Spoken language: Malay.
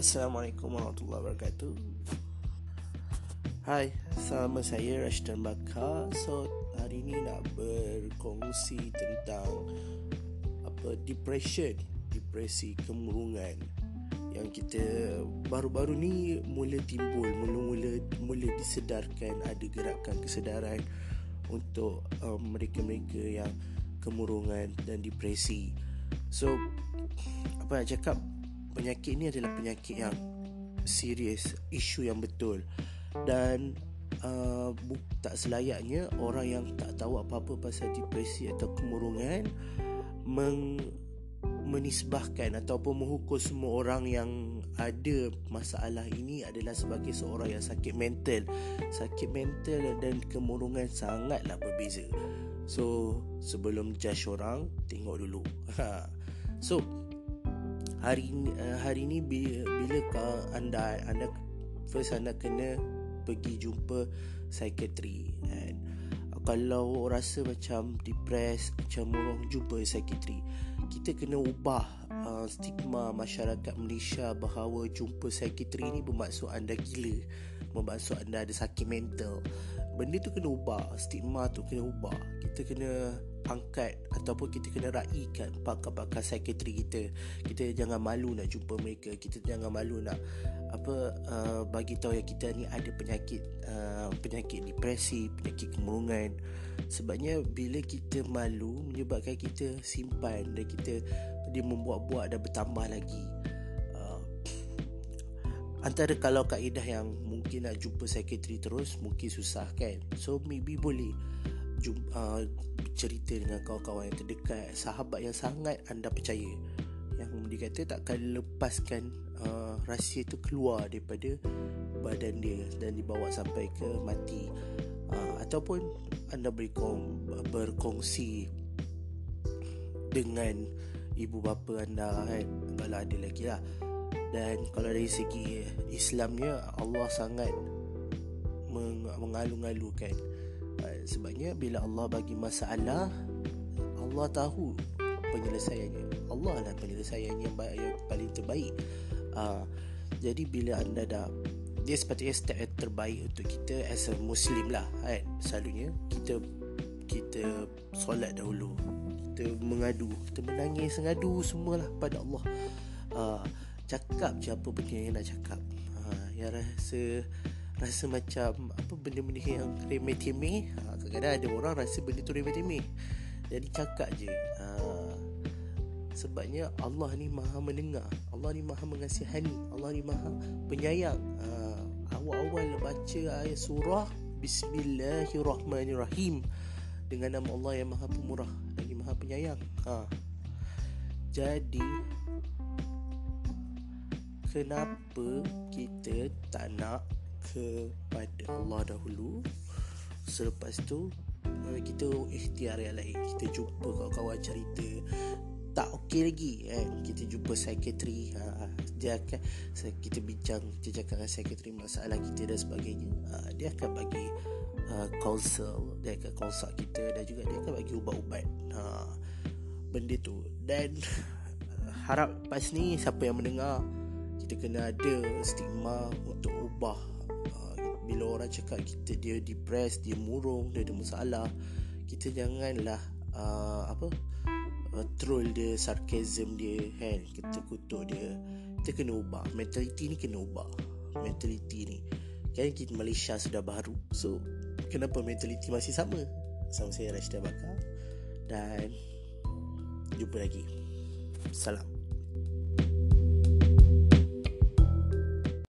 Assalamualaikum warahmatullahi wabarakatuh. Hai, sama saya Rashdan Bakar. So, hari ni nak berkongsi tentang apa Depression, depresi kemurungan Yang kita baru-baru ni mula timbul Mula-mula mula disedarkan ada gerakan kesedaran Untuk um, mereka-mereka yang kemurungan dan depresi. So, apa nak cakap penyakit ni adalah penyakit yang serius, isu yang betul dan uh, tak selayaknya orang yang tak tahu apa-apa pasal depresi atau kemurungan meng menisbahkan ataupun menghukum semua orang yang ada masalah ini adalah sebagai seorang yang sakit mental. Sakit mental dan kemurungan sangatlah berbeza. So, sebelum judge orang, tengok dulu. Ha. so, hari hari ni bila, bila kau anda anda first anda kena pergi jumpa psikiatri and kalau rasa macam depressed macam murung jumpa psikiatri kita kena ubah uh, stigma masyarakat Malaysia bahawa jumpa psikiatri ni bermaksud anda gila bermaksud anda ada sakit mental. Benda tu kena ubah stigma tu kena ubah. Kita kena angkat ataupun kita kena raikan pakar-pakar psikiatri kita. Kita jangan malu nak jumpa mereka. Kita jangan malu nak apa uh, bagi tahu yang kita ni ada penyakit uh, penyakit depresi penyakit kemurungan. Sebabnya bila kita malu menyebabkan kita simpan dan kita dia membuat-buat dan bertambah lagi. Uh, antara kalau kaedah yang mungkin nak jumpa psikiatri terus mungkin susah kan. So maybe boleh jumpa, uh, cerita dengan kawan-kawan yang terdekat sahabat yang sangat anda percaya. Yang dia kata takkan lepaskan uh, rahsia itu keluar daripada badan dia dan dibawa sampai ke mati. Uh, ataupun anda berkong, berkongsi dengan ibu bapa anda kan kalau ada lagi lah. Dan kalau dari segi Islamnya Allah sangat mengalu-alukan sebabnya bila Allah bagi masalah Allah tahu penyelesaiannya. Allah lah penyelesaiannya yang, baik, yang paling terbaik. Uh, jadi bila anda dah dia sepatutnya step yang terbaik untuk kita as a muslim lah kan? Selalunya kita kita solat dahulu kita mengadu kita menangis mengadu semualah pada Allah. Uh, cakap je apa benda yang nak cakap. Uh, yang rasa rasa macam apa benda-benda yang remeh-temeh ha, kadang-kadang ada orang rasa benda tu remeh-temeh jadi cakap je. Ha, sebabnya Allah ni maha mendengar. Allah ni maha mengasihani. Allah ni maha penyayang. Ha, awal-awal baca ayat surah Bismillahirrahmanirrahim. Dengan nama Allah yang maha pemurah lagi maha penyayang. Ha. jadi kenapa kita tak nak kepada Allah dahulu. Selepas tu eh, Kita ikhtiar yang lain. Kita jumpa kawan-kawan cerita. Tak okey lagi eh? Kita jumpa psikiatri ha, Dia akan Kita bincang Kita cakap dengan psikiatri Masalah kita dan sebagainya. Ha, Dia akan bagi uh, Counsel. Dia akan consult kita Dan juga dia akan bagi ubat-ubat. Ha, Benda tu. Dan Harap pas ni Siapa yang mendengar kita kena ada stigma untuk ubah bila orang cakap kita dia depressed, dia murung, dia ada masalah, kita janganlah uh, apa uh, troll dia, sarcasm dia, kan? Kita kutuk dia. Kita kena ubah. Mentality ni kena ubah. Mentality ni. Kan kita Malaysia sudah baru. So, kenapa mentality masih sama? Sama saya Rashida Bakar. Dan jumpa lagi. Salam.